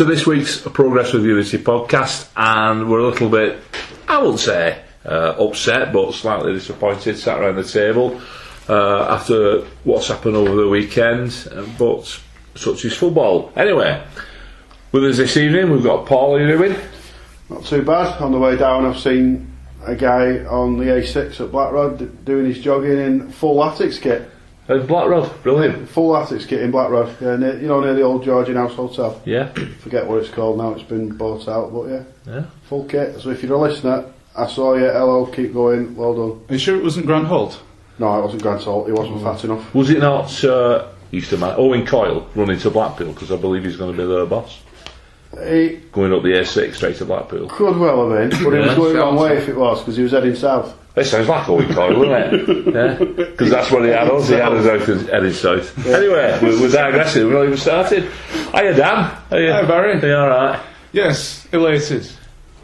To this week's Progress with Unity podcast, and we're a little bit, I won't say uh, upset, but slightly disappointed, sat around the table uh, after what's happened over the weekend, uh, but such is football. Anyway, with us this evening, we've got Paul, are doing? Not too bad. On the way down, I've seen a guy on the A6 at Blackrod doing his jogging in full latex kit. Uh, Black Rod, brilliant. Full latex kit in Blackrod. Yeah, near, you know, near the old Georgian House Hotel. Yeah, Forget what it's called now. It's been bought out, but yeah, yeah. full kit. So if you're a listener, I saw you. Hello, keep going. Well done. Are you sure it wasn't Grant Holt? No, it wasn't Grant Holt. He wasn't fat enough. Was it not uh, used to man Owen Coyle running to Blackpool because I believe he's going to be their boss, He going up the A6 straight to Blackpool. could well have been, but he Yeah. was going the wrong way if it was because he was heading south. It sounds like Owen Coyle, doesn't it? Yeah, because that's what he had us. He had us out as heading south. Anyway, we're, we're digressing. We've not even started. Hiya, Dan. Are you, Hi, Barry. Are you all right? Yes, elated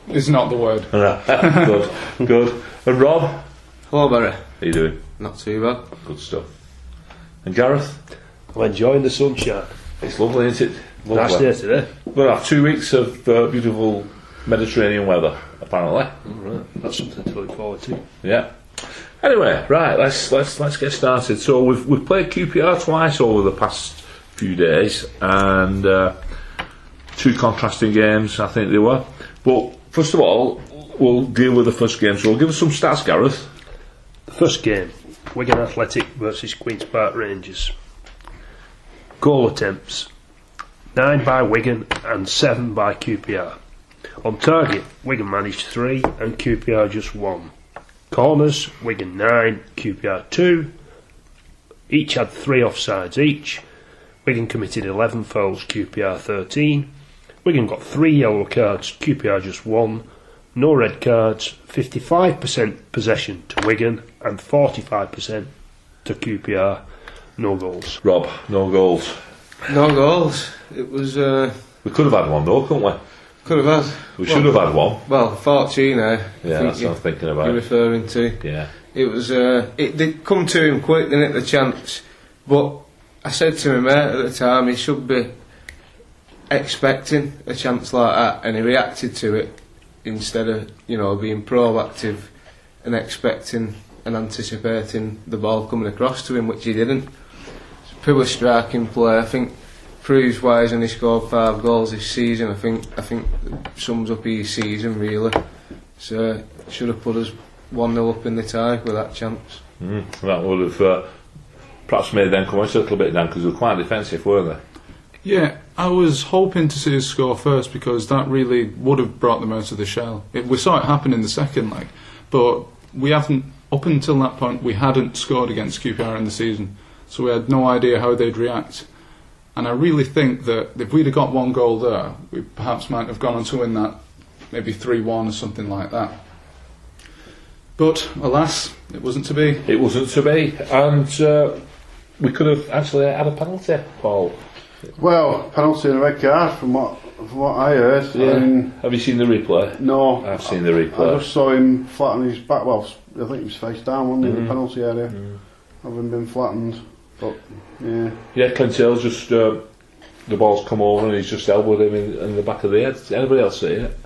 is not the word. Good, good. And Rob, Hello, Barry. how you doing? Not too bad. Good stuff. And Gareth, I'm enjoying the sunshine. it's lovely, isn't it? Nice day today. We'll have two weeks of uh, beautiful Mediterranean weather, apparently. Right, that's something to look forward to. Yeah. Anyway, right, let's let's let's get started. So we've we've played QPR twice over the past few days, and uh, two contrasting games, I think they were. But first of all, we'll deal with the first game. So we'll give us some stats, Gareth. The first game, Wigan Athletic versus Queen's Park Rangers. Goal attempts, 9 by Wigan and 7 by QPR. On target, Wigan managed 3 and QPR just 1. Corners, Wigan 9, QPR 2. Each had 3 offsides each. Wigan committed 11 fouls, QPR 13. Wigan got 3 yellow cards, QPR just 1. No red cards, 55% possession to Wigan and 45% to QPR. No goals. Rob, no goals. No goals. It was, uh, We could have had one though, couldn't we? could have had. We should have had one. Well, Fortuné, I Yeah, that's what I'm thinking you're about. referring to. Yeah. It was, uh, it did come to him quick, didn't it, the chance? But I said to my mate at the time, he should be expecting a chance like that, and he reacted to it instead of, you know, being proactive and expecting and anticipating the ball coming across to him, which he didn't. It's poor striking play. I think proves why he's only scored five goals this season. I think I think sums up his season really. So should have put us one 0 up in the tie with that chance. Mm, that would have uh, perhaps made them come out a little bit down because they were quite defensive, weren't they? Yeah, I was hoping to see us score first because that really would have brought them out of the shell. It, we saw it happen in the second leg, but we haven't, up until that point, we hadn't scored against QPR in the season, so we had no idea how they'd react. And I really think that if we'd have got one goal there, we perhaps might have gone on to win that, maybe 3 1 or something like that. But alas, it wasn't to be. It wasn't to be, and uh, we could have actually had a penalty, Paul. Well, penalty and a red card from what from what I heard. I mean, Have you seen the replay? no, I've seen the replay. I replay. just saw him flatten his back. Well, I think he was face down, wasn't he, Mm-hmm. in the penalty area, having been flattened. But yeah, Yeah, Clint Hill's just uh, the ball's come over and he's just elbowed him in, in the back of the head. Anybody else see it?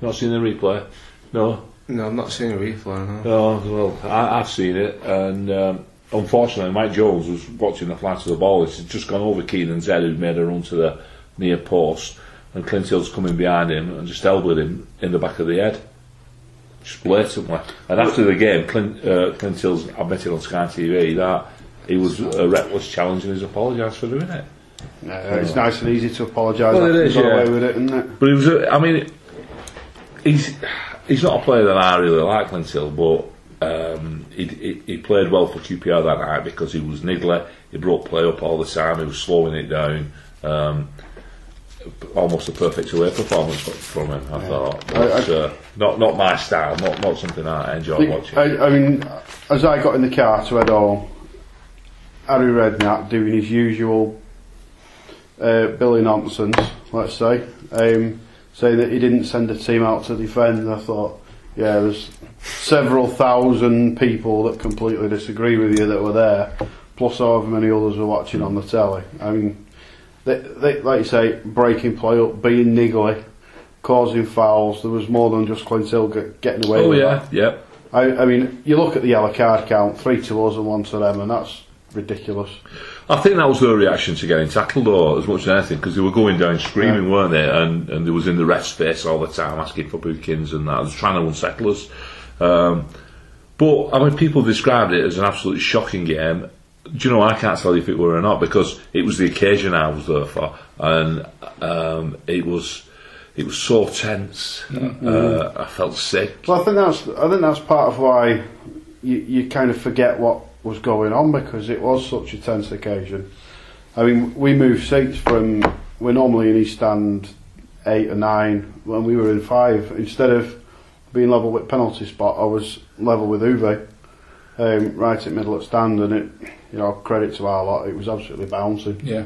Not seen the replay? No. No, I've not seen a replay. No. No. Well, I, I've seen it, and um, unfortunately, Mike Jones was watching the flight of the ball. It's just gone over Kiernan's head, who'd made a run to the near post, and Clint Hill's coming behind him and just elbowed him in the back of the head. Just blatantly. And after the game, Clint, uh, Clint Hill's admitted on Sky TV that he was a reckless challenge and he's apologised for doing it. uh, it's nice and easy to apologise. Well, it is, yeah. away with it, isn't it? But he was, a- I mean, he's he's not a player that I really like, Clint Hill, but um, he, he, he played well for QPR that night because he was niggly, he brought play up all the time, he was slowing it down. Um, almost a perfect away performance fro- from him, I thought. But, uh, not not my style, not not something I enjoy watching. I, I mean, as I got in the car to head home, Harry Redknapp doing his usual uh, Billy nonsense, let's say, um, saying that he didn't send a team out to defend. I thought, yeah, there's several thousand people that completely disagree with you that were there, plus however many others were watching on the telly. I mean, they, they, like you say, breaking play up, being niggly, causing fouls. There was more than just Clint Hill getting away Oh with yeah, that. yeah. I, I mean, you look at the yellow card count, three to us and one to them, and that's ridiculous. I think that was their reaction to getting tackled, though, as much as anything, because they were going down screaming, weren't they? And and they was in the rest space all the time, asking for bookings and that, was trying to unsettle us. Um, but I mean, people described it as an absolutely shocking game. Do you know? I can't tell you if it were or not because it was the occasion I was there for, and um, it was it was so tense. Uh, I felt sick. Well, I think that's I think that's part of why you, you kind of forget what was going on because it was such a tense occasion. I mean, we moved seats from we're normally in East Stand eight or nine when we were in five. Instead of being level with penalty spot, I was level with Uwe, um, right at middle at stand, and it, you know, credit to our lot, it was absolutely bouncing. Yeah.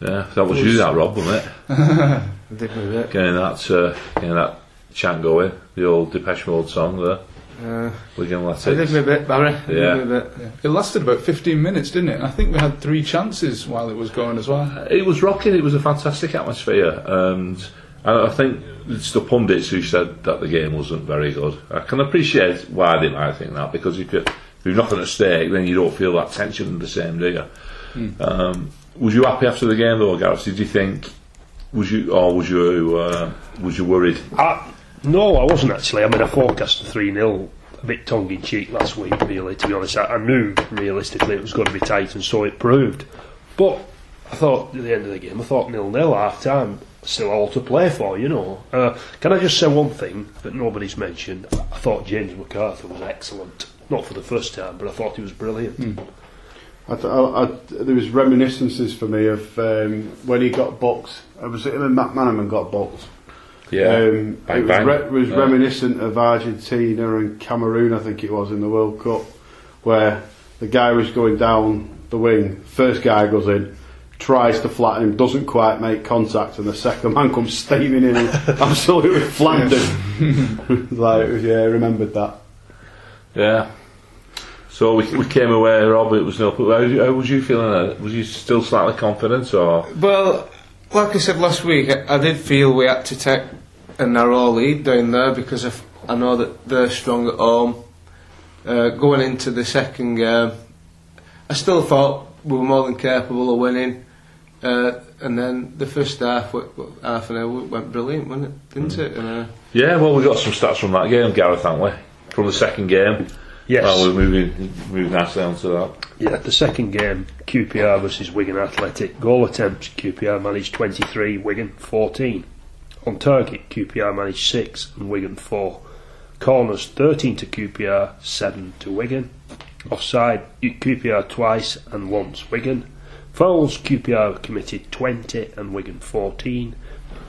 Yeah, that was you, that Rob, wasn't it? Did me a bit. Getting that, uh, getting that chant going, the old Depeche Mode song there. Uh, Wigan I did Athletics. me a bit, Barry. I Yeah. Me a bit. yeah. It lasted about 15 minutes, didn't it? And I think we had three chances while it was going as well. It was rocking. It was a fantastic atmosphere, and I I think it's the pundits who said that the game wasn't very good. I can appreciate why they might think that because if, you, if you've nothing at stake, then you don't feel that tension the same, do you? Um, was you happy after the game though, Gareth? Did you think? Was you or was you uh, was you worried? I, no, I wasn't actually. I mean, I forecast a 3 0 a bit tongue in cheek last week, really, to be honest. I, I knew realistically it was going to be tight, and so it proved. But I thought at the end of the game, I thought nil nil half time, still all to play for, you know. Uh, can I just say one thing that nobody's mentioned? I thought James McArthur was excellent. Not for the first time, but I thought he was brilliant. I th- I, I, there was reminiscences for me of um, when he got booked. I was him and McManaman got booked. Um, Bang, it was, re- was Yeah. reminiscent of Argentina and Cameroon, I think it was, in the World Cup, where the guy was going down the wing, first guy goes in, tries to flatten him, doesn't quite make contact, and the second man comes steaming in and absolutely flattened him. like, yeah, I remembered that. Yeah. So we, we came away, Rob. It was nil. How, how was you feeling? uh, Was you still slightly confident, or Well, like I said last week, I, I did feel we had to take a narrow lead down there because of, I know that they're strong at home. Uh, going into the second game, I still thought we were more than capable of winning. Uh, and then the first half, w- w- half an hour went brilliant, wasn't it? Didn't it? And, uh, yeah? Well, we got some stats from that game, Gareth, haven't we? From the second game. Yes. Well, we're moving moving nicely on to that. Yeah, the second game, QPR versus Wigan Athletic. Goal attempts, QPR managed 23, Wigan 14. On target, QPR managed 6 and Wigan 4. Corners, 13 to QPR, 7 to Wigan. Offside, QPR twice and once Wigan. Fouls, QPR committed 20 and Wigan 14.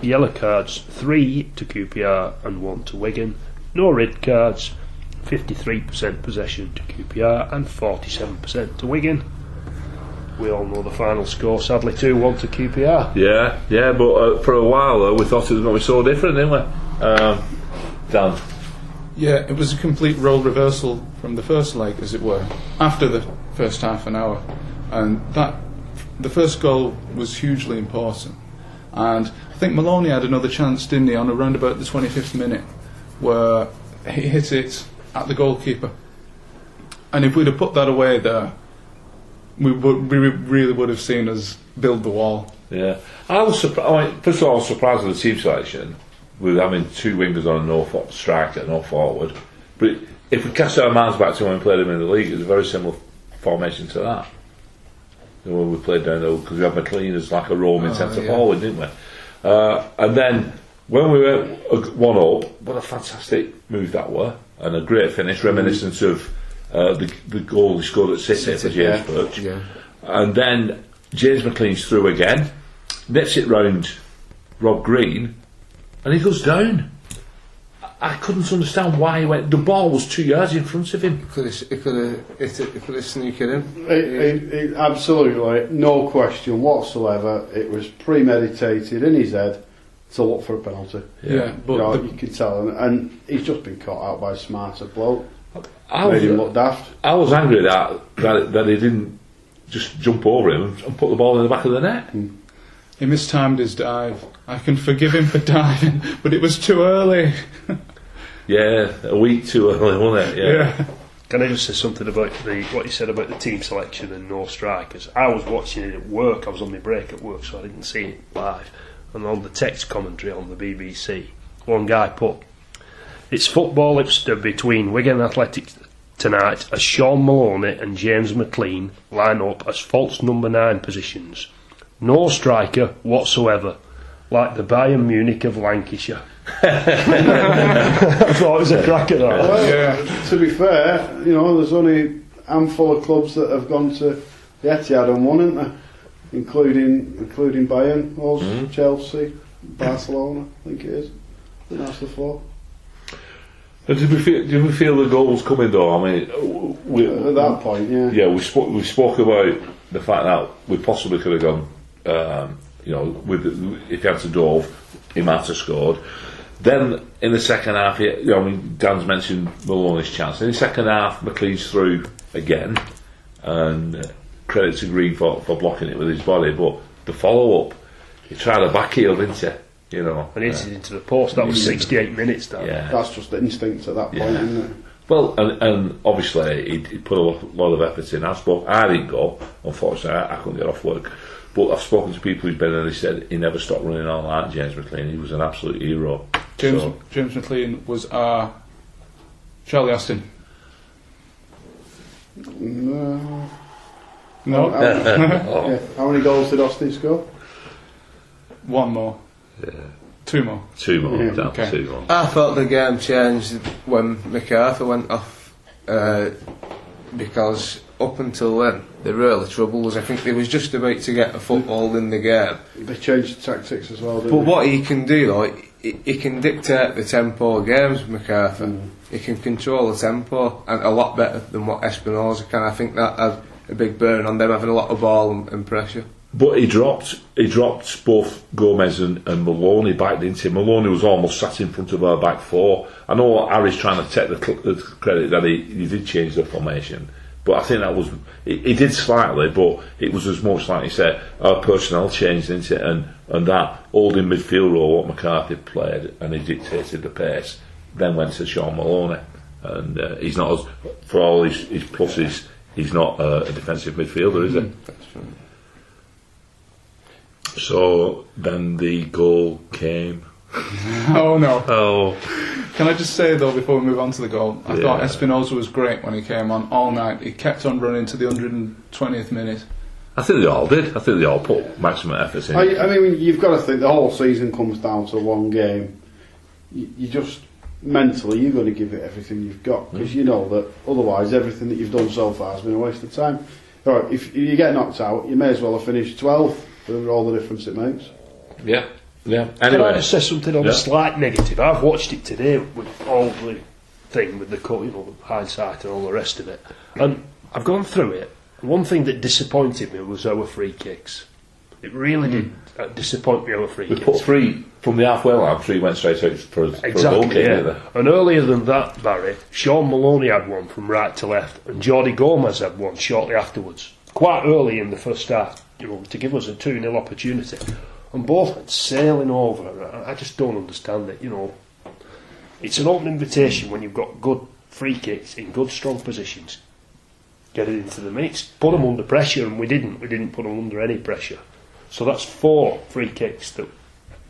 Yellow cards, 3 to QPR and 1 to Wigan. No red cards, 53% possession to QPR and 47% to Wigan. We all know the final score, sadly 2 1 to QPR. Yeah, yeah. But uh, for a while, uh, we thought it was going to be so different, didn't we? Um, Dan. Yeah, it was a complete role reversal from the first leg, as it were, after the first half an hour. And that, the first goal was hugely important. And I think Maloney had another chance, didn't he, on around about the 25th minute, where he hit it at the goalkeeper. And if we'd have put that away there, we, would, we really would have seen us build the wall. Yeah, I was surprised. I mean, first of all, I was surprised with the team selection with having two wingers on and no striker, no forward. But if we cast our minds back to when we played them in the league, it was a very similar formation to that. Know, when we played down there, because we had McLean as like a roaming Oh, centre yeah. forward, didn't we? Uh, and then when we were uh, one up, what a fantastic move that were, and a great finish, reminiscent of uh, the, the goal he scored at City, for James yeah. Perch. yeah. And then James McLean's through again, nets it round Rob Green, and he goes down. I- I couldn't understand why he went. The ball was two yards in front of him. Could have, it could have hit it, it could have sneaked it in. It, it, it, absolutely, no question whatsoever. It was premeditated in his head to look for a penalty. Yeah, but you, know, the- you can tell, and, and he's just been caught out by a smarter bloke. I Made him was, look daft. I was angry that, that that he didn't just jump over him and put the ball in the back of the net. Hmm. He mistimed his dive. I can forgive him for diving, but it was too early. Yeah, a week too early, wasn't it? Yeah. Can I just say something about the what you said about the team selection and no strikers? I was watching it at work. I was on my break at work, so I didn't see it live. And on the text commentary on the BBC, one guy put, "It's football hipster between Wigan Athletic tonight as Shaun Maloney and James McLean line up as false number nine positions. No striker whatsoever, like the Bayern Munich of Lancashire." I thought it was a cracker. That. Well, Yeah. to be fair, you know, there's only a handful of clubs that have gone to the Etihad and won, isn't there? Including including Bayern, Wolves, Mm. Chelsea, Barcelona, I think it is. I think that's the four. And did we feel? Did we feel the goals coming though? I mean, we, At that point, yeah. yeah, we spoke. We spoke about the fact that we possibly could have gone. Um, you know, with if he had to dove, he might have scored. Then in the second half, he, you know, I mean, Dan's mentioned Maloney's chance. In the second half, McLean's through again, and uh, credit to Green for, for blocking it with his body. But the follow up, he tried a back heel, didn't he? You know, And hit it into the post. That was 68 minutes. That. yeah. That's just instinct at that point, Yeah. isn't it? Well, and, and obviously he, he put a lot, lot of effort in. I spoke. I didn't go. Unfortunately, I, I couldn't get off work. But I've spoken to people who've been there. They said he never stopped running all that. James McLean. He was an absolute hero. James So, James McLean was our Charlie Austin. No. No, How, yeah. How many goals did Austin score? one more, two more. two more. Yeah, down okay. Two more. I thought the game changed when McArthur went off uh, because up until then they really trouble us. I think they was just about to get a foothold in the game. They changed tactics as well, didn't But they? what he can do, like, he, he can dictate the tempo of games, McArthur. He can control the tempo and a lot better than what Espinoza can. I think that had a big burn on them having a lot of ball and, and pressure. But he dropped. He dropped both Gomez and, and Maloney back into him. Maloney was almost sat in front of our back four. I know Harry's trying to take the, cl- the credit that he, he did change the formation. But I think that was he, he did slightly, but it was as much like you said, our personnel changed into it, and and that holding midfield role what McArthur played, and he dictated the pace. Then went to Shaun Maloney, and uh, he's not as for all his, his pluses, he's not uh, a defensive midfielder, is he? So then the goal came. Oh no! Oh, Can I just say though, before we move on to the goal, I thought Yeah. Espinoza was great when he came on all night. He kept on running to the 120th minute. I think they all did. I think they all put maximum effort in. I, I mean, you've got to think the whole season comes down to one game. You, you just mentally you're going to give it everything you've got because mm. you know that otherwise everything that you've done so far has been a waste of time. All right, if you get knocked out, you may as well have finished 12th for all the difference it makes. yeah, yeah. Can I Anyway, just say something on Yeah. a slight negative? I've watched it today with all the thing with the cut, you know, hindsight and all the rest of it, and I've gone through it. One thing that disappointed me was our free kicks. It really did uh, disappoint me our free we kicks. put three from the halfway line. Three went straight out for, a- for a goal Exactly, kick. yeah. And earlier than that, Barry, Shaun Maloney had one from right to left, and Jordi Gomez had one shortly afterwards, quite early in the first half, you know, to give us a 2 0 opportunity. And both sailing over. I- just don't understand it, you know. It's an open invitation when you've got good free kicks in good, strong positions. Get it into the mix, put them under pressure, and we didn't. We didn't put them under any pressure. So that's four free kicks that,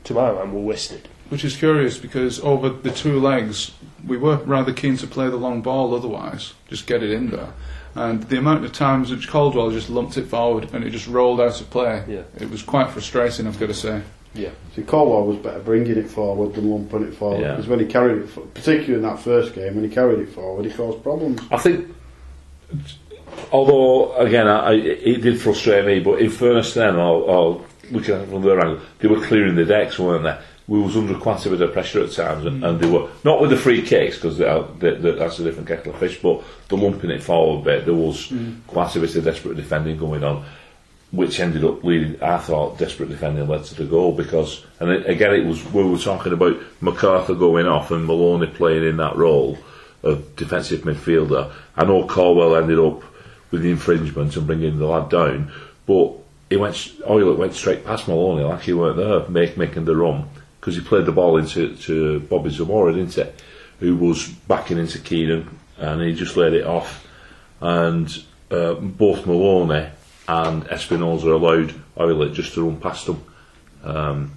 to my mind, were wasted. Which is curious because over the two legs, we were rather keen to play the long ball otherwise, just get it in there. And the amount of times which Caldwell just lumped it forward and it just rolled out of play, Yeah. it was quite frustrating, I've got to say. Yeah. See, Caldwell was better bringing it forward than lumping it forward Yeah. because when he carried it, fo- particularly in that first game, when he carried it forward, he caused problems. I think, although again, I, I, it did frustrate me. But in fairness, to them, or, or looking at it from their angle, they were clearing the decks, weren't they? We was under quite a bit of pressure at times, and, and they were not with the free kicks because that's a different kettle of fish. But the lumping it forward bit, there was quite a bit of desperate defending going on. which ended up leading. I thought desperate defending led to the goal because, and it, again, it was we were talking about McArthur going off and Maloney playing in that role of defensive midfielder. I know Caldwell ended up with the infringement and bringing the lad down, but he went Hoilett went straight past Maloney like he weren't there, make, making the run because he played the ball into to Bobby Zamora, didn't he? Who was backing into Kiernan, and he just laid it off, and uh, both Maloney and Espinoza allowed Hoilett just to run past them, um,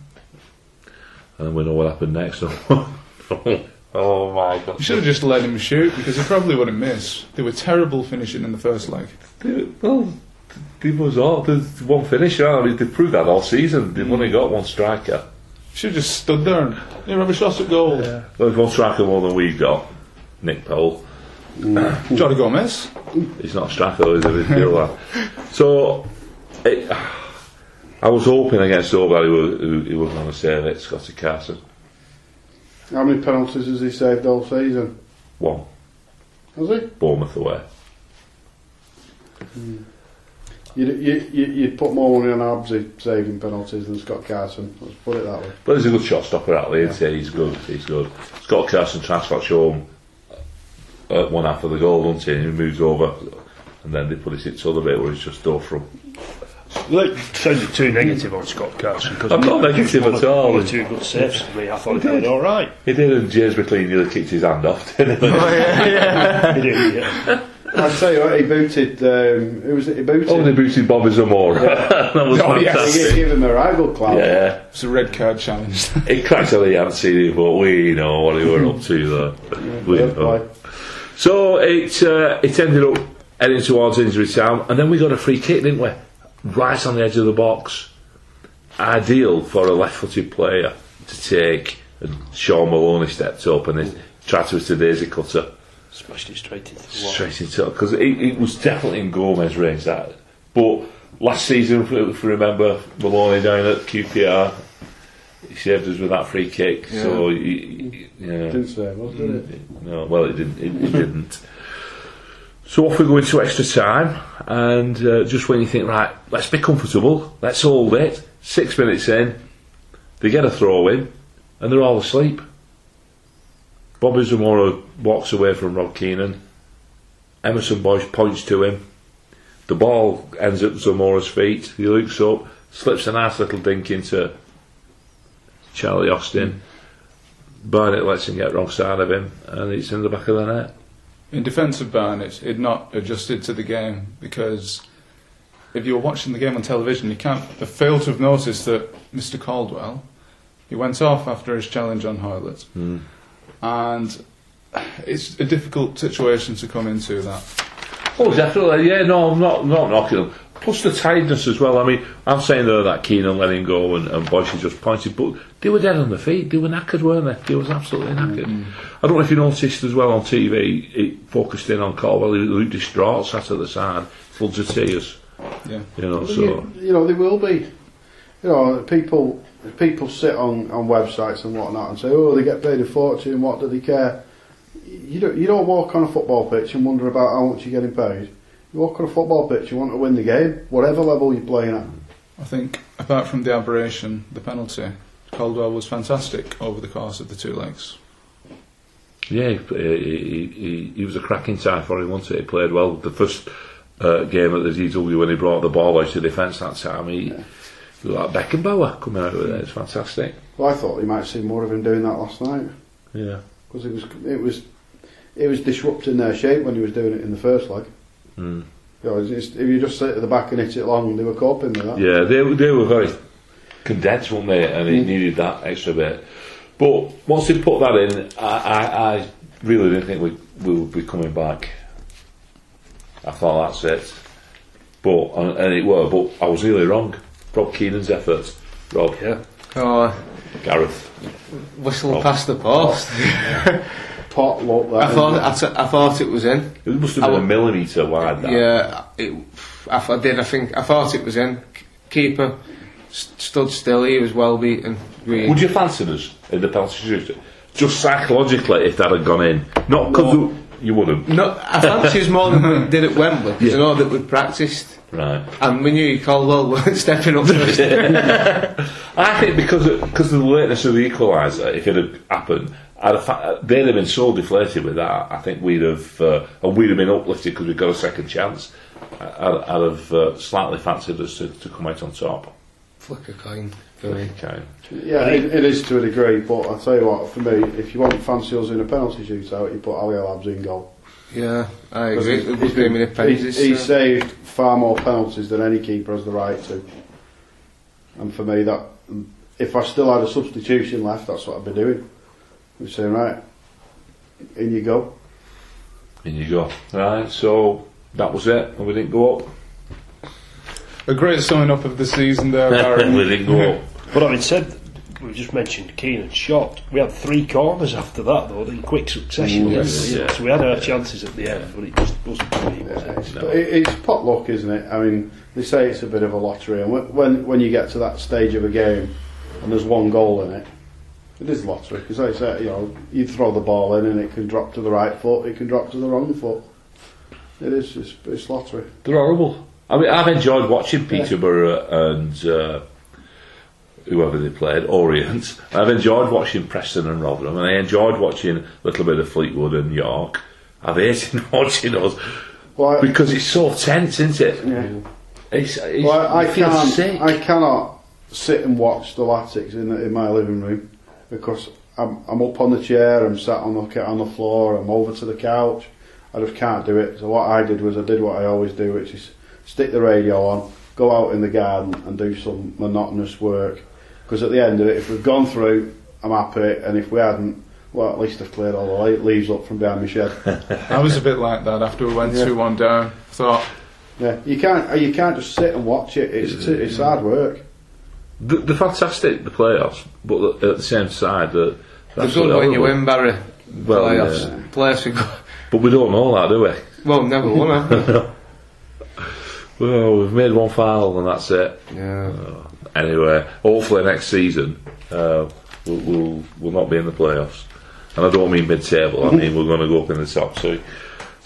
and we know what happened next. oh my god! You should have just let him shoot because he probably wouldn't miss. They were terrible finishing in the first leg. They- Well, they was all there's one finisher. I mean, they proved that all season. They've only got one striker. Should have just stood there and you have a shot at goal. There's one striker more than we've got. Nick Powell. Mm. Johnny Gomez. He's not a striker, though, he's a midfielder. so, it, I was hoping against Dover that he was, he was going to save it, Scotty Carson. How many penalties has he saved all season? One, Has he? Bournemouth away. Hmm. You'd, you, you, you'd put more money on Habsi saving penalties than Scott Carson. Let's put it that way. But he's a good shot stopper, at least. Yeah. He's good. He's good. Scott Carson transfers home uh, at one half of the goal, doesn't he? And he moves over, and then they put it into the other bit where he's just dove from. Like, sounded too negative on Scott Carson because I'm not negative negative at all. One or two good saves for me. I thought he did all right. He did, and James McLean nearly kicked his hand off, didn't he? Oh, he did, yeah. I'd tell you what, he booted. Um, who was it? He booted. Oh, they booted Bobby Zamora. that was Oh, yes. he gave, gave him a rival clout. Yeah. It's a red card challenge. It actually haven't seen it, but we know what he were up to there. We know. So it uh, it ended up heading towards injury time, and then we got a free kick, didn't we? Right on the edge of the box. Ideal for a left-footed player to take. And Shaun Maloney stepped up and he tried to hit a daisy cutter Smashed it straight into the wall. straight into it because it, it was definitely in Gomez range that. But last season, if you if you remember Maloney down at QPR, he saved us with that free kick. So y- y- yeah. Didn't save us, did it? No, well, it didn't. It, it didn't. So off we go into extra time, and uh, just when you think, right, let's be comfortable, let's hold it. Six minutes in, they get a throw in, and they're all asleep. Bobby Zamora walks away from Rob Kiernan. Emerson Boyce points to him. The ball ends at Zamora's feet. He looks up, slips a nice little dink into Charlie Austin. Barnett lets him get wrong side of him, and it's in the back of the net. In defence of Barnett, he'd not adjusted to the game because if you were watching the game on television, you can't fail to have noticed that Mr. Caldwell, he went off after his challenge on Hoilett, hmm. And it's a difficult situation to come into. That Oh, definitely. Yeah, no, I'm not not knocking them. Plus the tiredness as well. I mean, I'm saying there that Kiernan let him go and, and Boyce just pointed, but they were dead on the feet. They were knackered, weren't they? They was absolutely mm-hmm. knackered. I don't know if you noticed as well on TV, it focused in on Caldwell. He looked distraught, sat at the side, floods of tears. yeah, You know, Well, so you, you know, they will be. You know, people people sit on, on websites and whatnot and say, oh, they get paid a fortune, what do they care? You don't, you don't walk on a football pitch and wonder about how much you're getting paid. You walk on a football pitch, you want to win the game, whatever level you're playing at. I think apart from the aberration, the penalty, Caldwell was fantastic over the course of the two legs. yeah, he, he, he, he was a cracking tie for him. Once he He played well. The first uh, game at the DW when he brought the ball out to defence that time, he, he was like Beckenbauer coming out with it. It's fantastic. Well, I thought you might see more of him doing that last night Yeah. because it was it was it was disrupting their shape when he was doing it in the first leg. Mm. You know, if you just sit at the back and hit it long, they were coping with that. Yeah, they they were very condensed, weren't they? And it needed that extra bit. But once they put that in, I, I, I really didn't think we we would be coming back. I thought that's it. But and, and it were, but I was really wrong. Rob Kiernan's efforts. Rob Yeah. Oh, uh, Gareth. whistle Oh. past the post. Pot look that. I thought it? I, t- I thought it was in. It must have been a millimetre wide. That. Yeah, it, I, th- I did. I think I thought it was in. Keeper st- stood still. He was well beaten. Green. Would you fancy us in the penalty shooter? Just psychologically, if that had gone in, not because you wouldn't. No, I fancy us more than we did at Wembley because Yeah. I know that we'd practiced Right. and we knew Caldwell weren't stepping up first. I think because of, because of the lateness of the equaliser, if it had happened, I'd have, they'd have been so deflated with that. I think we'd have uh, and we'd have been uplifted because we got a second chance. I'd, I'd have uh, slightly fancied us to, to come out on top. Flick a coin for me. Okay. Yeah, it, it is to a degree, but I'll tell you what, for me, if you want fancy us in a penalty shootout, you put Ali Labs in goal. Yeah, I agree. he's- It he's been- in penalties. He's, he's so- saved far more penalties than any keeper has the right to. And for me, that if I still had a substitution left, that's what I'd be doing. I'd be saying, right, in you go. In you go. Right, so that was it, and we didn't go up. A great summing up of the season there, we didn't go up. But having said, we just mentioned Keane and shot. We had three corners after that, though, in quick succession. Yes. Yeah, So we had our chances at the end, but it just wasn't pretty, was it? It's, but it, it's pot luck, isn't it? I mean, they say it's a bit of a lottery, and when- when when you get to that stage of a game and there's one goal in it, it is lottery because they say you know you throw the ball in and it can drop to the right foot, it can drop to the wrong foot. It is it's, it's lottery. They're horrible. I mean, I've enjoyed watching Peterborough and uh, whoever they played, Orient. I've enjoyed watching Preston and Rotherham, and I enjoyed watching a little bit of Fleetwood and York. I've hated watching us Well, because it's so tense, isn't it? yeah. It's, it's, Well, I, can't. sick. I cannot sit and watch the Latics in in my living room because I'm I'm up on the chair. I'm sat on the on the floor. I'm over to the couch. I just can't do it. So what I did was I did what I always do, which is stick the radio on, go out in the garden and do some monotonous work. Because at the end of it, if we've gone through, I'm happy, and if we hadn't, well, at least I've cleared all the leaves up from behind my shed. I was a bit like that after we went Yeah. 2 1 down. Thought, yeah, you can't you can't just sit and watch it. It's t- it's hard work. The- They're fantastic, the playoffs, but at the same side, the They're good when you win, Barry. Well, Playoffs. yeah. Playoffs are good. But we don't know that, do we? Well, never won, have we? Well, we've made one foul and that's it. Yeah. Oh. Anyway, hopefully next season uh, we'll, we'll we'll not be in the playoffs, and I don't mean mid-table. I mean we're going to go up in the top two.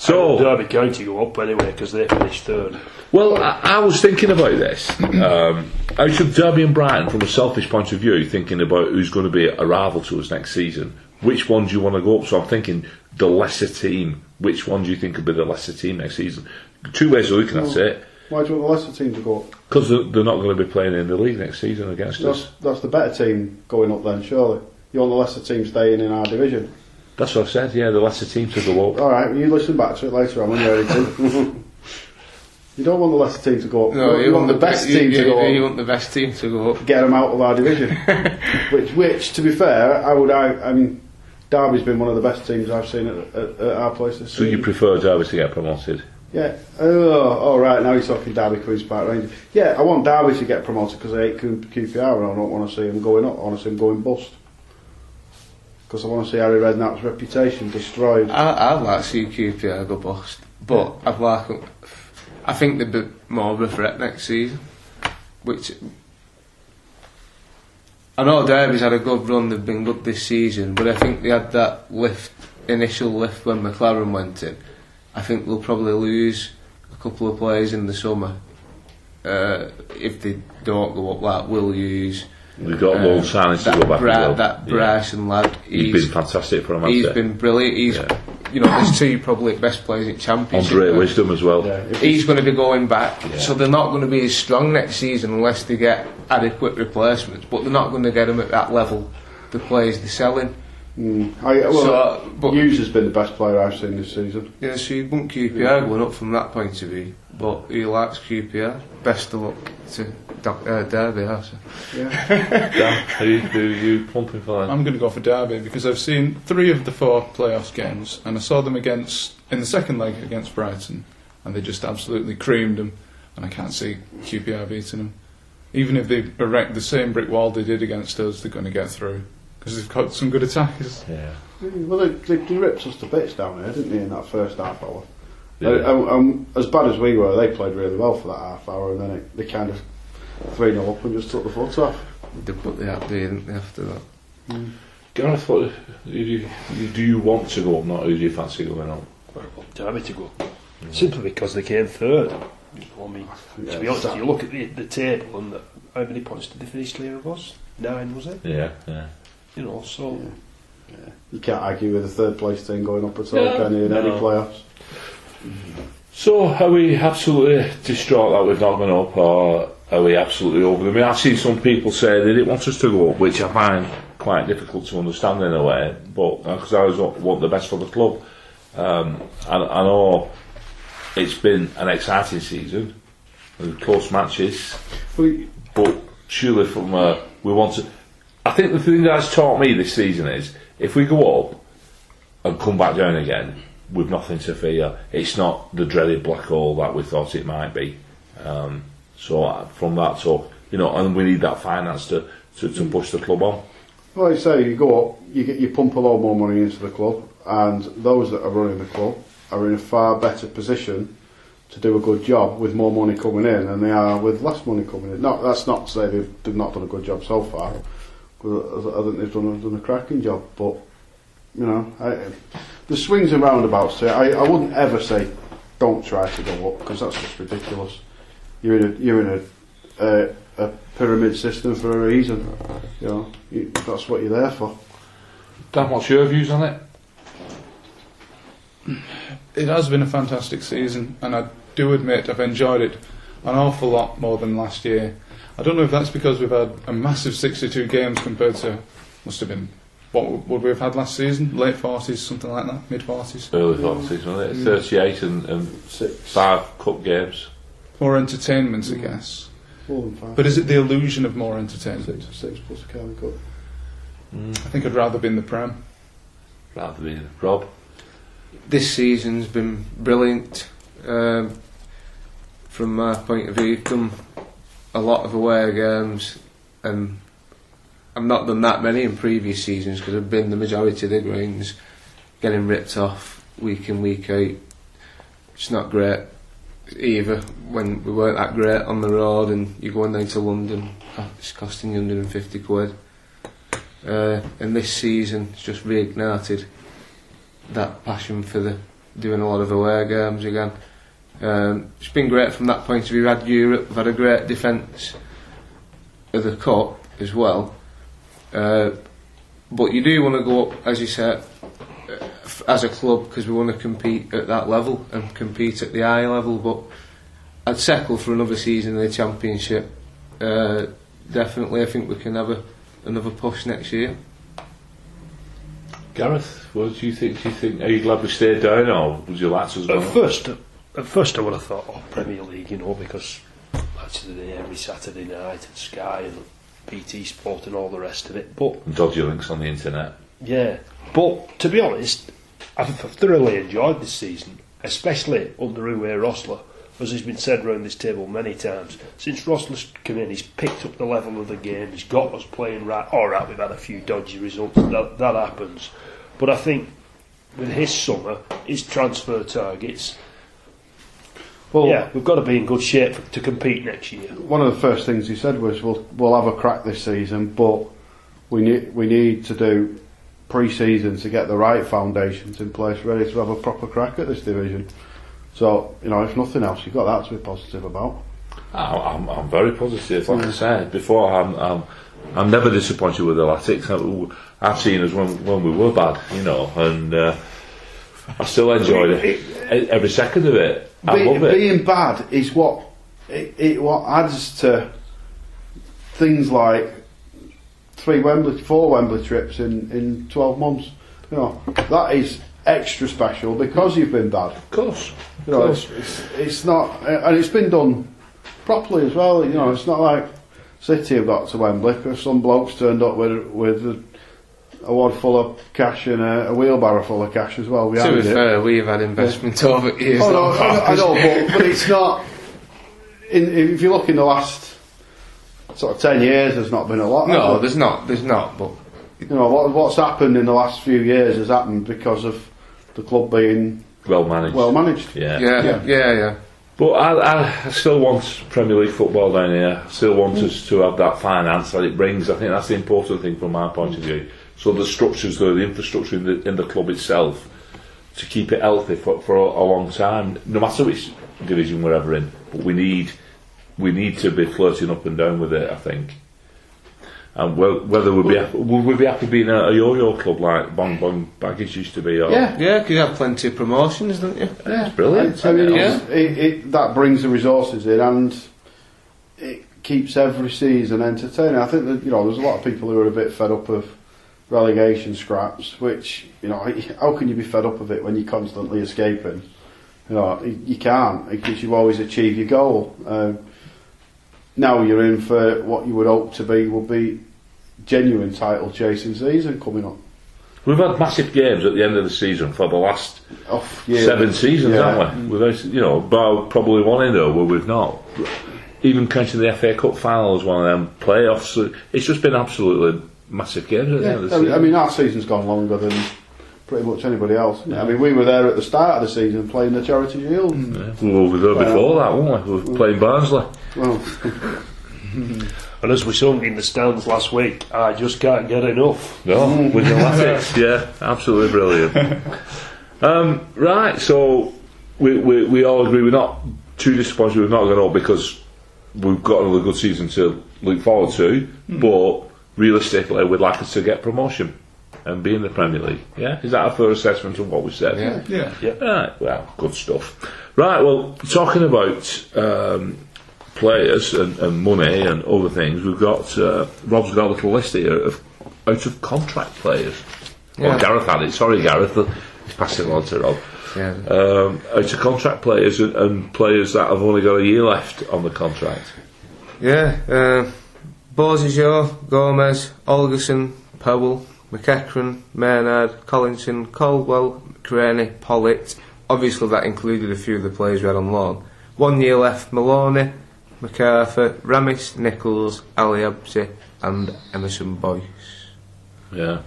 So, Derby County go up anyway because they finished third. well, I, I was thinking about this. Um, out of Derby and Brighton, from a selfish point of view, thinking about who's going to be a rival to us next season. Which one do you want to go up? So I'm thinking the lesser team. Which one do you think will be the lesser team next season? Two ways of looking at it. Why do you want the lesser team to go up? Because they're, they're not going to be playing in the league next season against That's, us. that's the better team going up then, surely. You want the lesser team staying in our division. That's what I said. Yeah, the lesser team to go up. All right, you listen back to it later on when you're ready to. you don't want the lesser team to go up. No, you, want the best you, team you, to go you up. want the best team to go up. Get them out of our division. which, which, to be fair, I would. I, I mean, Derby's been one of the best teams I've seen at, at, at our place this So you prefer Derby to get promoted? Yeah. Oh, all right. Now you're talking Derby Queens Park Rangers. Yeah, I want Derby to get promoted because I hate Q- QPR and I don't want to see them going up. I want to see them going bust. Because I want to see Harry Redknapp's reputation destroyed. I, I'd like to see QPR go bust, but I'd like. I think they'd be more of a threat next season. Which I know Derby's had a good run; they've been good this season, but I think they had that lift, initial lift when McClaren went in. I think they'll probably lose a couple of players in the summer uh, if they don't go up. Like Will use We've got loan signings to that, go back Bri- as well. that Yeah. Bryson lad. He's been fantastic for him, He's hasn't been brilliant. He's, Yeah. you know, there's two probably best players in championship. Andre Uh, Wisdom as well. Yeah, He's going to be going back, Yeah. so they're not going to be as strong next season unless they get adequate replacements. But they're not going to get them at that level. The players they're selling. Mm, I, well, So, but- Hughes has been the best player I've seen this season. Yeah, so you want QPR going up from that point of view. But he likes QPR. Best of luck to Doc- uh, Derby. Also. Yeah. Dan, who, who are you pumping for then? I'm going to go for Derby because I've seen three of the four playoffs games and I saw them against in the second leg against Brighton and they just absolutely creamed them and I can't see QPR beating them. Even if they erect the same brick wall they did against us, they're going to get through because they've got some good attackers. Yeah. Well, they, they, they ripped us to bits down there, didn't they, in that first half hour? Yeah. Um, um, as bad as we were, they played really well for that half hour, and then it, they kind of 3 0 up and just took the foot off. They put the app there, after that? Gareth, what, do, you, do you want to go up, not who do you fancy going up? Derby to go. Simply because they came third. I mean, to be honest, so- if you look at the, the table and the, how many points did they finish clear of us? Nine, was it? Yeah, yeah. You know, so You can't argue with a third place team going up at all, No, can you, in any no. playoffs? So, are we absolutely distraught that we've not gone up, or are we absolutely over them? I mean, I've seen some people say they didn't want us to go up, which I find quite difficult to understand in a way, but because I always want, want the best for the club. Um, I, I know it's been an exciting season, with close matches, We, but surely from uh, we want to. I think the thing that's taught me this season is if we go up and come back down again with nothing to fear, it's not the dreaded black hole that we thought it might be. Um, so uh, from that talk, you know, and we need that finance to, to, to push the club on. like I say, you go up, you get you pump a lot more money into the club, and those that are running the club are in a far better position to do a good job with more money coming in than they are with less money coming in. Not that's not to say they've, they've not done a good job so far. 'Cause I I think they've done a, done a cracking job, but you know, I, the swings and roundabouts. I, I wouldn't ever say don't try to go up because that's just ridiculous. You're in a you're in a, a, a pyramid system for a reason. You know, you, that's what you're there for. Dan, what's your views on it? It has been a fantastic season, and I do admit I've enjoyed it an awful lot more than last year. I don't know if that's because we've had a massive 62 games compared to must have been what would we have had last season? Late 40s, something like that, mid 40s. Early thoughts, wasn't it? 38 and, and Six, five cup games. More entertainment, I guess. four and five. But is it the illusion of more entertainment? six, six plus a Carling Cup. I think I'd rather be in the Prem. Rather than the Rob. This season's been brilliant. Um, from my point of view, done a lot of away games, and I've not done that many in previous seasons because I've been the majority of the greens getting ripped off week in week out. It's not great either when we weren't that great on the road and you're going down to London, it's costing you 150 quid. Uh, and this season, it's just reignited that passion for the doing a lot of away games again. Um, it's been great from that point of view. We've had Europe, we've had a great defence of the cup as well. Uh, but you do want to go up, as you said, uh, f- as a club because we want to compete at that level and compete at the high level. But I'd settle for another season in the Championship. Uh, definitely, I think we can have a, another push next year. Gareth, what do you think? Do you think? Are you glad we stayed down, or would you like to as At first, at first I would have thought, oh, Premier League, you know, because of the day every Saturday night and Sky and BT Sport and all the rest of it. But Dodgy links on the internet. yeah, but to be honest, I've thoroughly enjoyed this season, especially under Uwe Rosler. As has been said around this table many times, since Rosler's come in, he's picked up the level of the game. He's got us playing right. All right, we've had a few dodgy results. That, that happens, but I think with his summer, his transfer targets, Well, yeah, we've got to be in good shape for, to compete next year. one of the first things he said was, "We'll we'll have a crack this season, but we need we need to do pre-season to get the right foundations in place, ready to have a proper crack at this division." So you know, if nothing else, you've got that to be positive about. I- I'm, I'm very positive. Like I said before, I'm, I'm, I'm never disappointed with the Latics. I- I've seen us when, when we were bad, you know, and uh, I still enjoyed it. Every second of it. Be-. Being bad is what it, it what adds to things like three Wembley, four Wembley trips in in twelve months. You know that is extra special because you've been bad. Of course. You know, it's, it's, it's not, and it's been done properly as well. You know, it's not like City have got to Wembley because some blokes turned up with with a, a wad full of cash and a, a wheelbarrow full of cash as well. We To behind be it. fair, we've had investment over years. Oh no. I, I know, but, but it's not. In, if you look in the last sort of ten years, there's not been a lot. No, there? there's not. There's not. But you know what, what's happened in the last few years has happened because of the club being Well managed. well managed. yeah. yeah, Yeah. yeah, yeah. But I, I, I still want Premier League football down here. I still want us to have that finance that it brings. I think that's the important thing from my point of view. So the structures there, the infrastructure in the, in the club itself, to keep it healthy for, for a, a long time, no matter which division we're ever in. But we need we need to be flirting up and down with it. I think. And whe- whether we'd be happy, would we be happy being a, a yo-yo club like Boing Boing Baggies used to be? Or, Yeah. Yeah, because you have plenty of promotions, don't you? Yeah, brilliant, I, I mean, isn't it? it's- it, it, that brings the resources in, and it keeps every season entertaining. I think that you know, there's a lot of people who are a bit fed up of relegation scraps. Which you know, how can you be fed up of it when you're constantly escaping? You know, you can't because you always achieve your goal. Um, now you're in for what you would hope to be will be genuine title chasing season coming up. We've had massive games at the end of the season for the last Oh, yeah. seven seasons, Yeah. haven't we? We've you know, bar probably one in there where we've not. Even counting the FA Cup final as one of them playoffs, it's just been absolutely massive games at the Yeah, end of the I mean, season. I mean, our season's gone longer than pretty much anybody else. isn't? I mean, we were there at the start of the season playing the Charity Shield. Yeah, we were there before that, weren't we? We were playing Barnsley. Well, And as we sung in the stands last week, I just can't get enough. No, with the Latics. Yeah, absolutely brilliant. um, right, so we, we, we all agree we're not too disappointed we've not gone up because we've got another good season to look forward to, but realistically, we'd like us to get promotion and be in the Premier League. Yeah, is that a fair assessment of what we said? Yeah. Yeah. yeah. Right, well, good stuff. Right, well, talking about um, players and, and money and other things, we've got uh, Rob's got a little list here of out of contract players. Yeah. Or Gareth had it. Sorry, Gareth. He's passing it on to Rob. Yeah. Um, out of contract players and, and players that have only got a year left on the contract. Yeah, uh, Beausejour, Gomez, Olgerson, Powell, McEachran, Maynard, Collison, Caldwell, McCraney, Pollitt. Obviously, that included a few of the players we had on loan. One year left Maloney, McArthur, Ramis, Nichols, Ali Habsi, and Emerson Boyce. Yeah.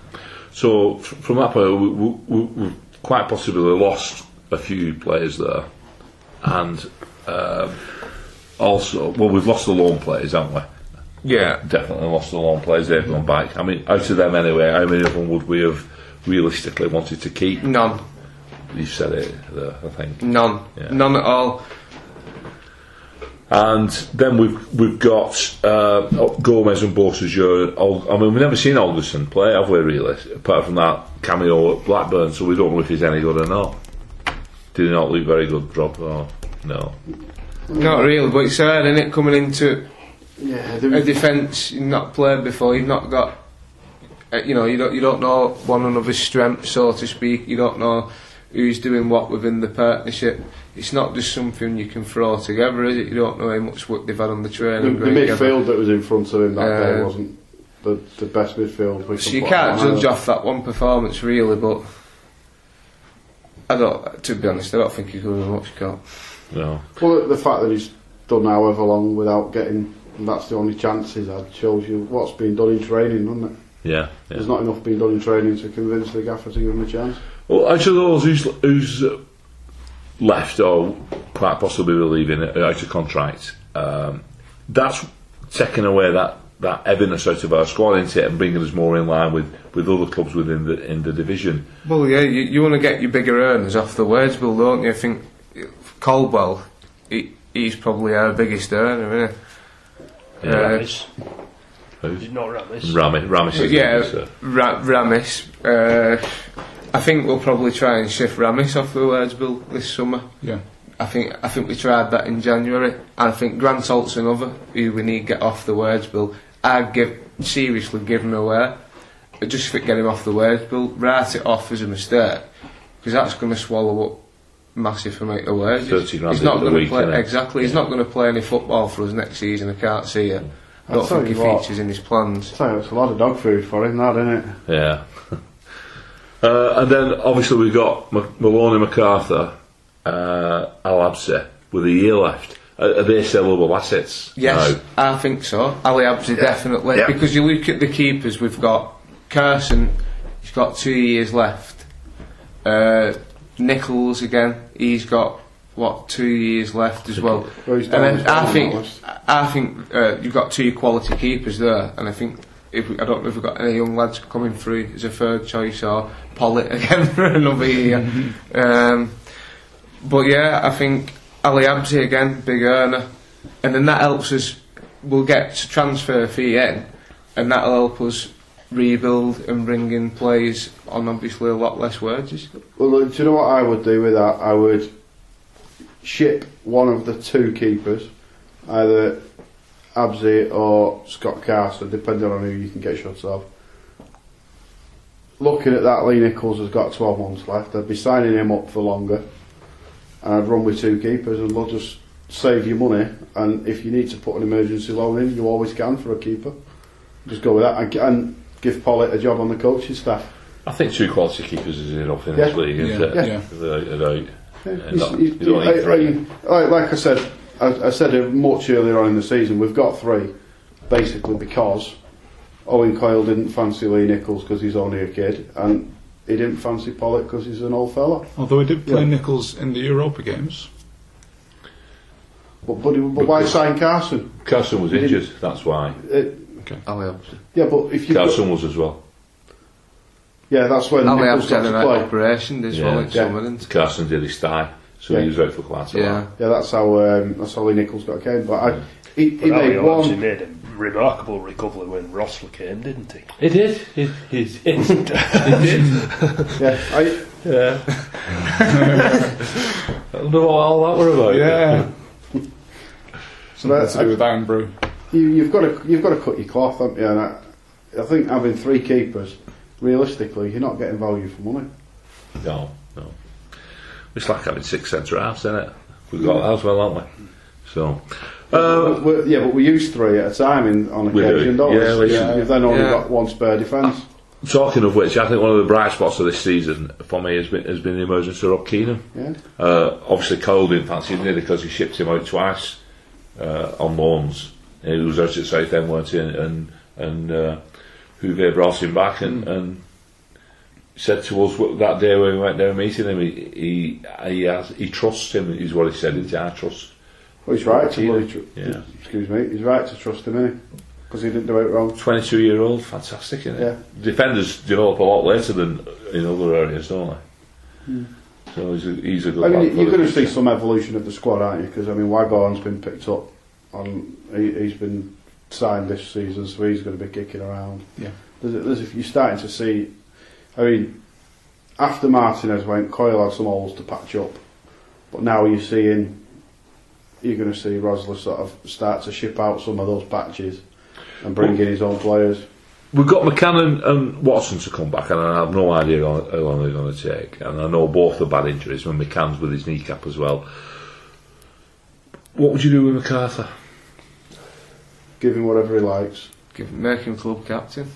So from that point, we, we, we, we've quite possibly lost a few players there, and um, also, well, we've lost the loan players, haven't we? Yeah, Definitely lost the loan players. They've gone back. I mean, out of them anyway, how many of them would we have realistically wanted to keep? none. You said it I think. None. Yeah. None at all. And then we've we've got uh, Gomez and Beausejour. I mean, we've never seen Alderson play, have we? Really, apart from that cameo at Blackburn, so we don't know if he's any good or not. Did he not look very good, Rob? Or no? Not really, but it's hard, isn't it, coming into yeah, a defence you've not played before, you've not got, uh, you know, you don't you don't know one another's strengths, so to speak. You don't know who's doing what within the partnership. It's not just something you can throw together, is it? You don't know how much work they've had on the the, training. the ground together. midfield that was in front of him that day Uh, wasn't the, the best midfield. We So you can't on judge either. off that one performance, really. But I don't. To be honest, I don't think he could have much got. No. Well, the fact that he's done however long without getting, and that's the only chance he's had, shows you what's been done in training, doesn't it? Yeah. yeah. There's not enough being done in training to convince the gaffer to give him a chance. Well, out of those who's, who's uh, left or quite possibly will leaving out of contract, um, that's taking away that, that heaviness out of our squad into it and bringing us more in line with, with other clubs within the in the division. Well, yeah, you, you want to get your bigger earners off the wage bill, don't you? I think Caldwell, he, he's probably our biggest earner, isn't he? Yeah. Uh, Ramis. Who's? Not Ramis. Ramis, Ramis is yeah, the biggest, Ra- Ramis. Uh, I think we'll probably try and shift Ramis off the wage bill this summer. Yeah. I think I think we tried that in January. And I think Grant Holt's another who we need to get off the wage bill. I'd give seriously give him away. Just for get him off the wage bill, write it off as a mistake because that's going to swallow up massive amount of wages. 30 grand he's not going to play innit? exactly. He's not going to play any football for us next season. I can't see it. I I'll don't tell think he what. features in his plans. So it's a lot of dog food for him, that isn't it? Yeah. uh, and then obviously we've got M- Maloney McArthur, uh, Al Habsi, with a year left. Are, are they sellable assets? Yes, No. I think so. Ali Habsi definitely Yeah. because you look at the keepers we've got. Carson, he's got two years left. Uh, Nichols again, he's got what two years left as well. Well, And then I think. I think uh, you've got two quality keepers there, and I think if we, I don't know if we've got any young lads coming through as a third choice or Pollitt again for another year. um, but yeah, I think Ali Habsi again, big earner, and then that helps us. We'll get to transfer fee in and that'll help us rebuild and bring in players on obviously a lot less wages. Well, do you know what I would do with that? I would ship one of the two keepers, either Habsi or Scott Carson, depending on who you can get shots of. Looking at that, Lee Nichols has got 12 months left. I'd be signing him up for longer, and I'd run with two keepers, and we'll just save you money. And if you need to put an emergency loan in, you always can for a keeper. Just go with that, and give Pollitt a job on the coaching staff. I think two quality keepers is enough in Yeah. this league, isn't Yeah, it? yeah. Without a doubt. Yeah, Yeah, he's- not- he's- you don't need I- three. I- like, like I said, I, I said it much earlier on in the season. We've got three, basically because Owen Coyle didn't fancy Lee Nichols because he's only a kid, and he didn't fancy Pollitt because he's an old fella. Although he did play Yeah. Nichols in the Europa games. But but, but why sign Carson? Carson was He injured, that's why. It, Ali Habsi. yeah, but if you Carson was as well. yeah, that's when Ali Nichols had an operation as Yeah. well in Yeah. summer, didn't Carson did his thigh, so Yeah. he was out for quite a he? while. Yeah. Yeah, that's how um, that's how Lee Nichols got a game. But I, he, he But Ali made obviously one. made a remarkable recovery when Rosler came, didn't he? He did. He, he, he, he did. Yeah, I, Yeah. I don't know what all that were about. Yeah. Something But to do with Irn-Bru. You, you've got to you've got to cut your cloth, haven't you? And I, I think having three keepers, realistically, you're not getting value for money. No, no. It's like having six centre halves, isn't it? We've got that as well, haven't we? So, uh, But we- yeah, but we use three at a time in, on occasion, don't we? Yeah, we do. You've then only Yeah. got one spare defence. talking of which, I think one of the bright spots of this season for me has been has been the emergence of Rob Kiernan. Yeah. Uh, obviously, Coyle didn't fancy him nearly because he shipped him out twice uh, on loans. He was out at Southend, weren't he? And and, and uh, Hugo brought him back and, and said to us that day when we went down meeting him, he he he, has, he trusts him. Is what he said. Is I trust. Well, he's right to bloody tr- Yeah. Excuse me, he's right to trust him, is Because he didn't do it wrong. Twenty-two year old, fantastic, isn't it? Yeah. Defenders develop a lot later than in other areas, don't they? So he's a, he's a good. I mean, you're going to see some evolution of the squad, aren't you? Because I mean, Wagorn's been picked up on. He, he's been signed this season, so he's going to be kicking around. Yeah. There's, there's, you're starting to see, I mean, after Martinez went, Coyle had some holes to patch up, but now you're seeing. You're going to see Rosler sort of start to ship out some of those patches and bring in his own players. We've got McCann and Watson to come back, and I have no idea how long they're going to take. And I know both are bad injuries. When McCann's with his kneecap as well. What would you do with McArthur? Give him whatever he likes. Give, make him club captain.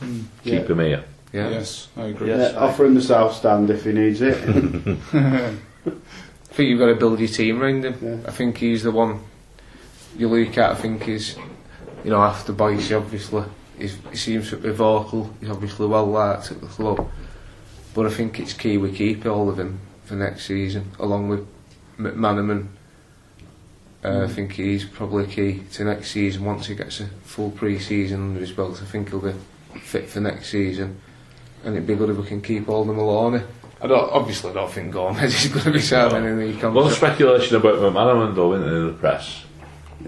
Hmm. Yeah. Keep him here. Yeah. Yes, I agree. Yes. Yeah, offer him the south stand if he needs it. I think you've got to build your team around him. Yeah. I think he's the one you look at. I think he's, you know, after Boyce, obviously, he's, he seems to be vocal. He's obviously well liked at the club. But I think it's key we keep all of him for next season, along with McManaman. Uh, I hmm. think he's probably key to next season once he gets a full pre-season under his belt. I think he'll be fit for next season and it'd be good if we can keep all the alone. I don't, obviously I don't think Gomez is going to be signing in the contract. A lot of speculation about McManaman though, isn't there, in the press?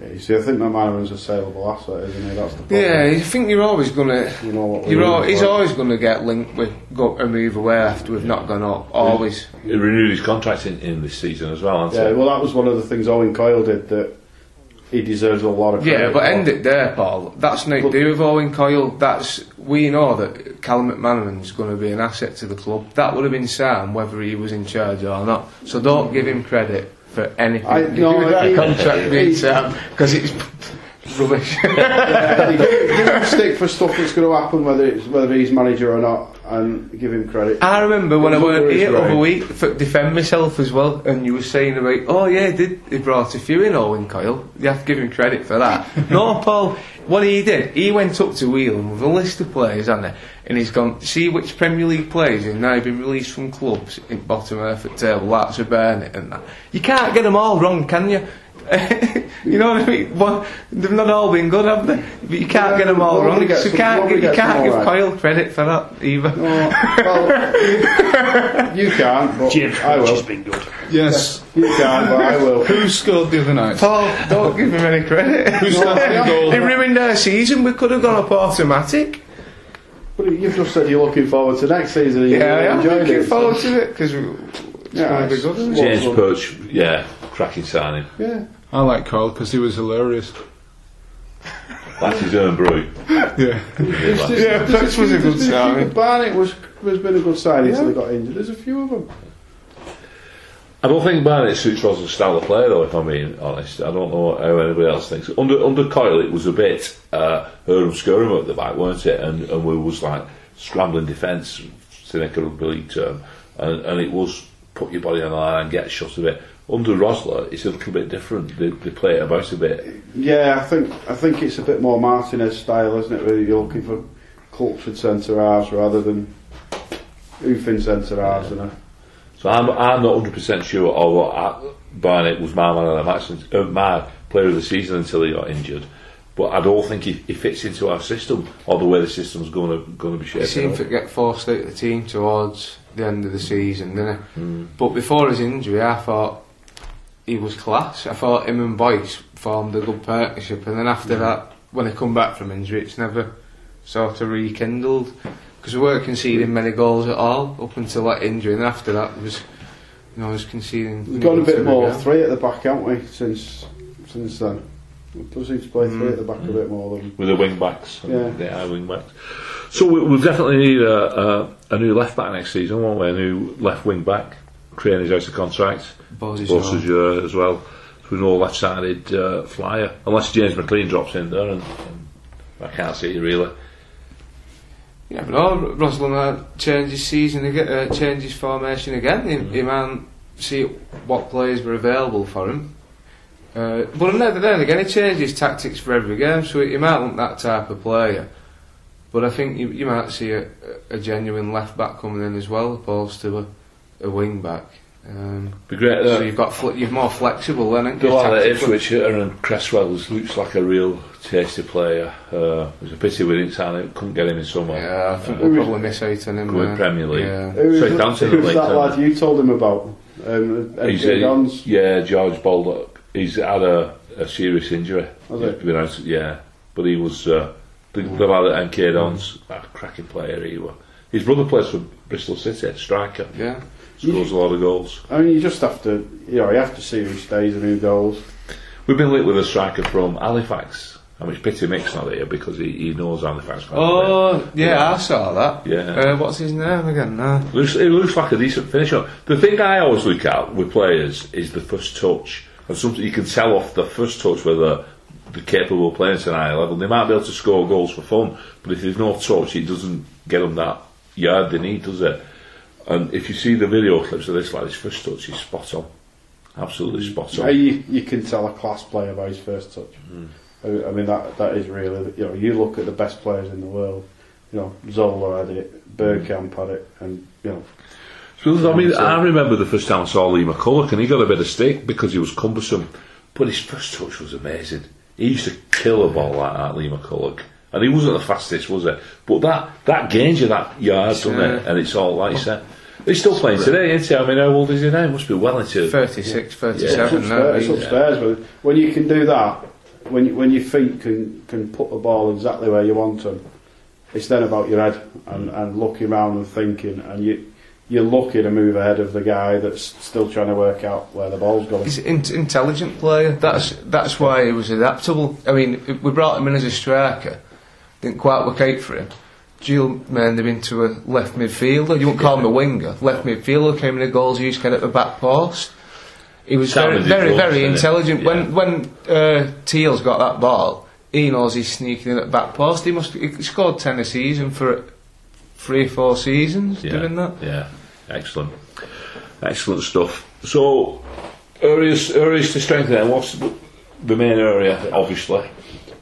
Yeah, you see, I think McManaman's a saleable asset, isn't he? That's the problem. Yeah, I think you're always gonna. You know what You're need al- he's for- always going to get linked with go a move away after we've not gone up. Always. He renewed his contract in, in this season as well, hasn't Yeah, he? well, that was one of the things Owen Coyle did that he deserves a lot of credit. Yeah, but for. end it there, Paul. That's not to do with Owen Coyle. That's we know that Callum McManaman's going to be an asset to the club. That would have been Sam whether he was in charge or not. So don't give him credit for anything. I- to do no, with that contract being he- Sam um, because it's rubbish. Yeah, give, give him stick for stuff that's going to happen, whether it's whether he's manager or not, and give him credit. I remember when I always here right. other week for defend myself as well, and you were saying about, oh yeah, he did he brought a few in Owen Coyle? You have to give him credit for that. no, Paul, what he did, he went up to Whelan with a list of players, hasn't he? And he's gone, see which Premier League players have now been released from clubs in bottom half at table, that's a Barnett and that. You can't get them all wrong, can you? you know what I mean? Well, they've not all been good, have they? But you can't Yeah, get them all wrong. gets you them- can't, nobody give- you can't give right. Coyle credit for that either. No, well, you, you can't, but James I Crouch has will. been good. Yes. You can't, but I will. Who scored the other night? Paul, don't give him any credit. Who scored the goal? It ruined our season. We could have gone up automatic. But you've just said you're looking forward to next season. Yeah, you're I am looking it. forward to it because it's Yeah, going to good. James Well, Perch, yeah, cracking signing. Yeah. I like Coyle because he was hilarious. That's his own brew. Yeah. Yeah, There's just- Yeah, there's Perch was a good signing. Barnett was, has been a good signing until Yeah. he got injured. There's a few of them. I don't think Barnett suits Ross's style of play, though. If I'm being honest, I don't know how anybody else thinks. Under under Coyle, it was a bit uh, her and Scurum at the back, weren't it? And and we was like scrambling defence, cynical rugby term, and, and it was put your body on the line and get shot a bit. Under Rosler, it's a little bit different. They, they play it about a bit. Yeah, I think I think it's a bit more Martinez style, isn't it? Where you're looking for cultured centre halves rather than oofing centre halves. And So I'm I'm not 100 percent sure. Although Barnett was my man of the match, since- uh, my player of the season until he got injured. But I don't think he, he fits into our system or the way the system's going to going to be He shaped. seemed up. to get forced out of the team towards the end of the season didn't he? Mm. But before his injury I thought he was class. I thought him and Boyce formed a good partnership and then after yeah. that when he come back from injury it's never sort of rekindled because we weren't conceding many goals at all up until that injury and after that was you know, I was conceding we've got a bit more again. three at the back haven't we since since then it does seem to play three Mm. at the back a bit more than. with the wing backs. Yeah. The high wing backs. So we, we'll definitely need a, a, a new left back next season, won't we? A new left wing back. Crane is out of contract. Boz's Boss is uh, as well. So no left sided uh, flyer. Unless James McLean drops in there, and, and I can't see it really. Yeah, but no, Rosler might change his season again, uh, change his formation again. He, he might see what players were available for him. Uh, but then, then again, he changes tactics for every game, so he might want that type of player. But I think you, you might see a, a genuine left back coming in as well, opposed to a, a wing back. Um, Be great. so Uh, you've got fl- you're more flexible then. ain't the you, lad at tactically? Ipswich, Aaron Cresswell, looks like a real tasty player. Uh, it was a pity we didn't sign him, couldn't get him in somewhere. Yeah, I think Who we'll probably miss out on him. Good uh, Premier League. Yeah. Who's, Southampton who's have that lad you told him about? Um, He's a- yeah, George Baldock. He's had a, a serious injury. Has he? out, yeah, but he was uh, the, the lad at MK Dons, a cracking player he was. His brother plays for Bristol City, striker, yeah. scores a lot of goals. I mean, you just have to, you know, you have to see who stays and who goes. We've been linked with a striker from Halifax. I mean, it's pity Mick's not here because he, he knows Halifax. quite a Oh, yeah, I saw that. Yeah. Uh, what's his name again? Uh, bit. Looks, it looks like a decent finisher. The thing I always look at with players is the first touch, and something you can tell off the first touch whether they're capable of playing at an high level. They might be able to score goals for fun, but if there's no touch, it doesn't get them that yard they need, does it? And if you see the video clips of this, his first touch, he's spot on, absolutely spot Yeah, on. you, you can tell a class player by his first touch. Hmm. I, I mean, that that is really, you know, you look at the best players in the world. You know, Zola had it, Bergkamp had it, and you know, So, I mean, So- I remember the first time I saw Lee McCulloch, and he got a bit of stick because he was cumbersome, but his first touch was amazing. He used to kill a ball like that, Lee McCulloch. And he wasn't the fastest, was he? But that, that gains you that yard, doesn't it? And it's all, like you said. He's still playing today, isn't he? I mean, how old is he now? He must be well into 36, it's 37 now. upstairs. It's he's- upstairs but when you can do that, when you, when your feet can can put the ball exactly where you want them, it's then about your head and, and looking around and thinking, and you you're lucky to move ahead of the guy that's still trying to work out where the ball's going. He's an in- intelligent player. That's that's why he was adaptable. I mean, we brought him in as a striker. Didn't quite work out for him. Jewell made him into a left midfielder. You wouldn't call him a winger. Left midfielder came in the goals. He used to get at the back post. He was very, Sounded very, his very intelligent. innit? When when uh, Teale's got that ball, he knows he's sneaking in at back post. He must he scored ten a season for three or four seasons yeah, doing that. Yeah, excellent. Excellent stuff. So, areas, areas to strengthen then. What's the- the main area, obviously?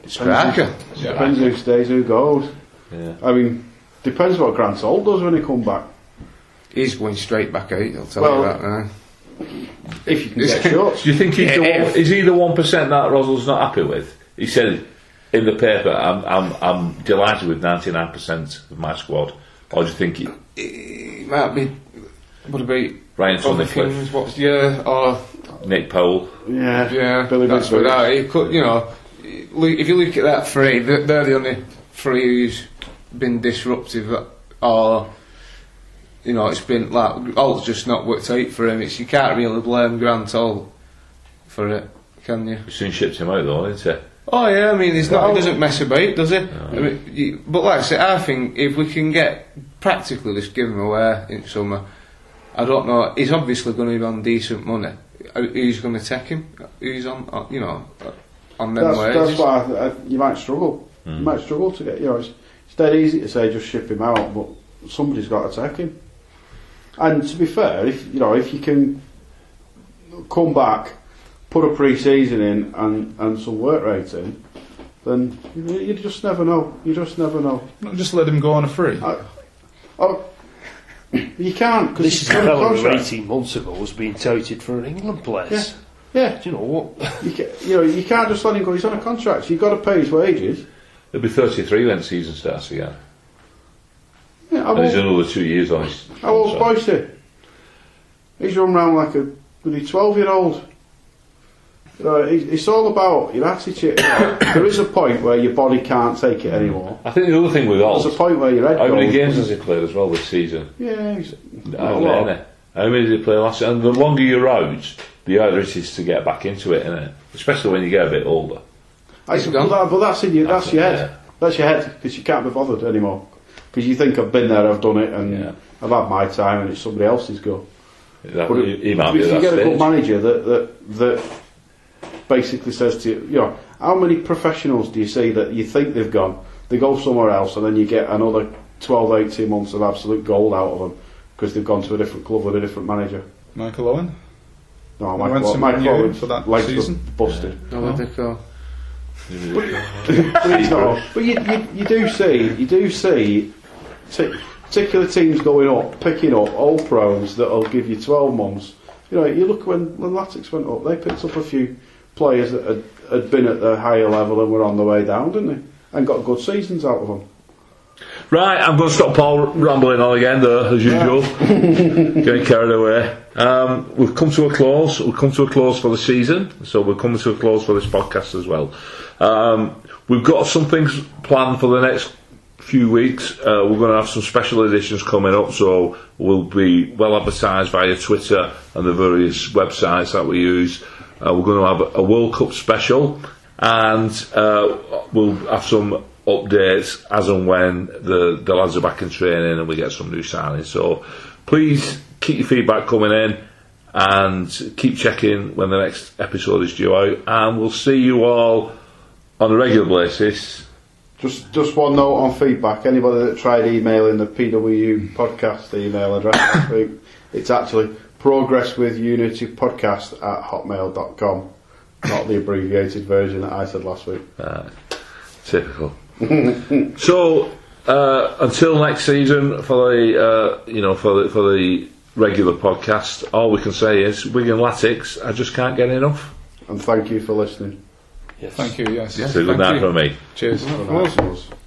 Striker. Depends who stays, who goes. Yeah. I mean, depends what Grant Holt does when he come back. He's going straight back out. I'll tell Well- you that now. if you can get shots. Do you think he's the one, is he the one percent that Rosler's not happy with? He said in the paper, "I'm I'm, I'm delighted with ninety nine percent of my squad." Or do you think he, It might be. Would it be Ryan other Tunnicliffe, things? What's yeah? Or Nick Powell? Yeah, yeah, Billy that's Big Boots. without. You could, you know, if you look at that three, they're, they're the only three who's been disruptive, or you know, it's been like all's just not worked out for him. It's you can't really blame Grant all for it, can you? We soon shipped him out though, didn't he? Oh yeah, I mean, he's not. He doesn't mess about, does he? I mean, you, but like I say, I think if we can get practically just give him away in summer, I don't know. He's obviously going to be on decent money. Uh, Who's going to take him? Who's on? on you know, uh, on them That's, wages? that's why I, I, you might struggle. You might struggle to get. You know, it's, it's dead easy to say just ship him out, but somebody's got to take him. And to be fair, if you know, if you can come back, put a pre-season in, and and some work rate in, then you, you just never know. You just never know. Not just let him go on a free. I, oh, you can't because This is he's a got who 18 months ago was being touted for an England place. Yeah, Yeah. Do you know what? you, ca you know, you can't just let him go. He's on a contract. So you've got to pay his wages. He'll be thirty three when the season starts again. Yeah, I And he's won't, another two years on his how old's contract. Boyce? He's run around like a bloody twelve-year-old. Uh, you know, it's, it's all about your attitude. there is a point where your body can't take it anymore. I think the other thing with There's a Alt, point where your head how many goes, games has he played as well this season? Yeah, he's, How a lot. many? How many did he play last year? And the longer you're out, the harder it is to get back into it, isn't it? Especially when you get a bit older. I, He's but, gone. that, but that's in your, that's, That's your it, head. yeah. That's your head because you can't be bothered anymore. Because you think I've been there, I've done it, and Yeah. I've had my time, and it's somebody else's go. That, But he, he might be if at you that get a stage. good manager that, that that basically says to you, you know, how many professionals do you see that you think they've gone, they go somewhere else, and then you get another 12, 18 months of absolute gold out of them because they've gone to a different club with a different manager. Michael Owen. No, He Mike, went to Michael Man Owen for that legs were season. busted. No, what they call? but not. But you, you, you do see, you do see t- particular teams going up, picking up old pros that'll give you 12 months. You know, you look when, when Latics went up, they picked up a few players that had, had been at the higher level and were on the way down, didn't they? And got good seasons out of them. Right, I'm going to stop Paul rambling on again, though, as usual. Getting carried away. Um, we've come to a close. We've come to a close for the season, so we're coming to a close for this podcast as well. Um, we've got some things planned for the next few weeks. Uh, we're going to have some special editions coming up, so we'll be well advertised via Twitter and the various websites that we use. Uh, we're going to have a World Cup special, and uh, we'll have some updates as and when the, the lads are back in training and we get some new signings. So please keep your feedback coming in and keep checking when the next episode is due out. And we'll see you all on a regular basis. Just just one note on feedback. Anybody that tried emailing the PW podcast email address last week, it's actually progress with unity podcast at hotmail.com. Not the abbreviated version that I said last week. Typical. so uh, until next season for the uh, you know for the for the regular podcast, all we can say is Wigan Latics. I just can't get enough. And thank you for listening. Yes. Thank you, yes. So good Thank night you. from me. Cheers.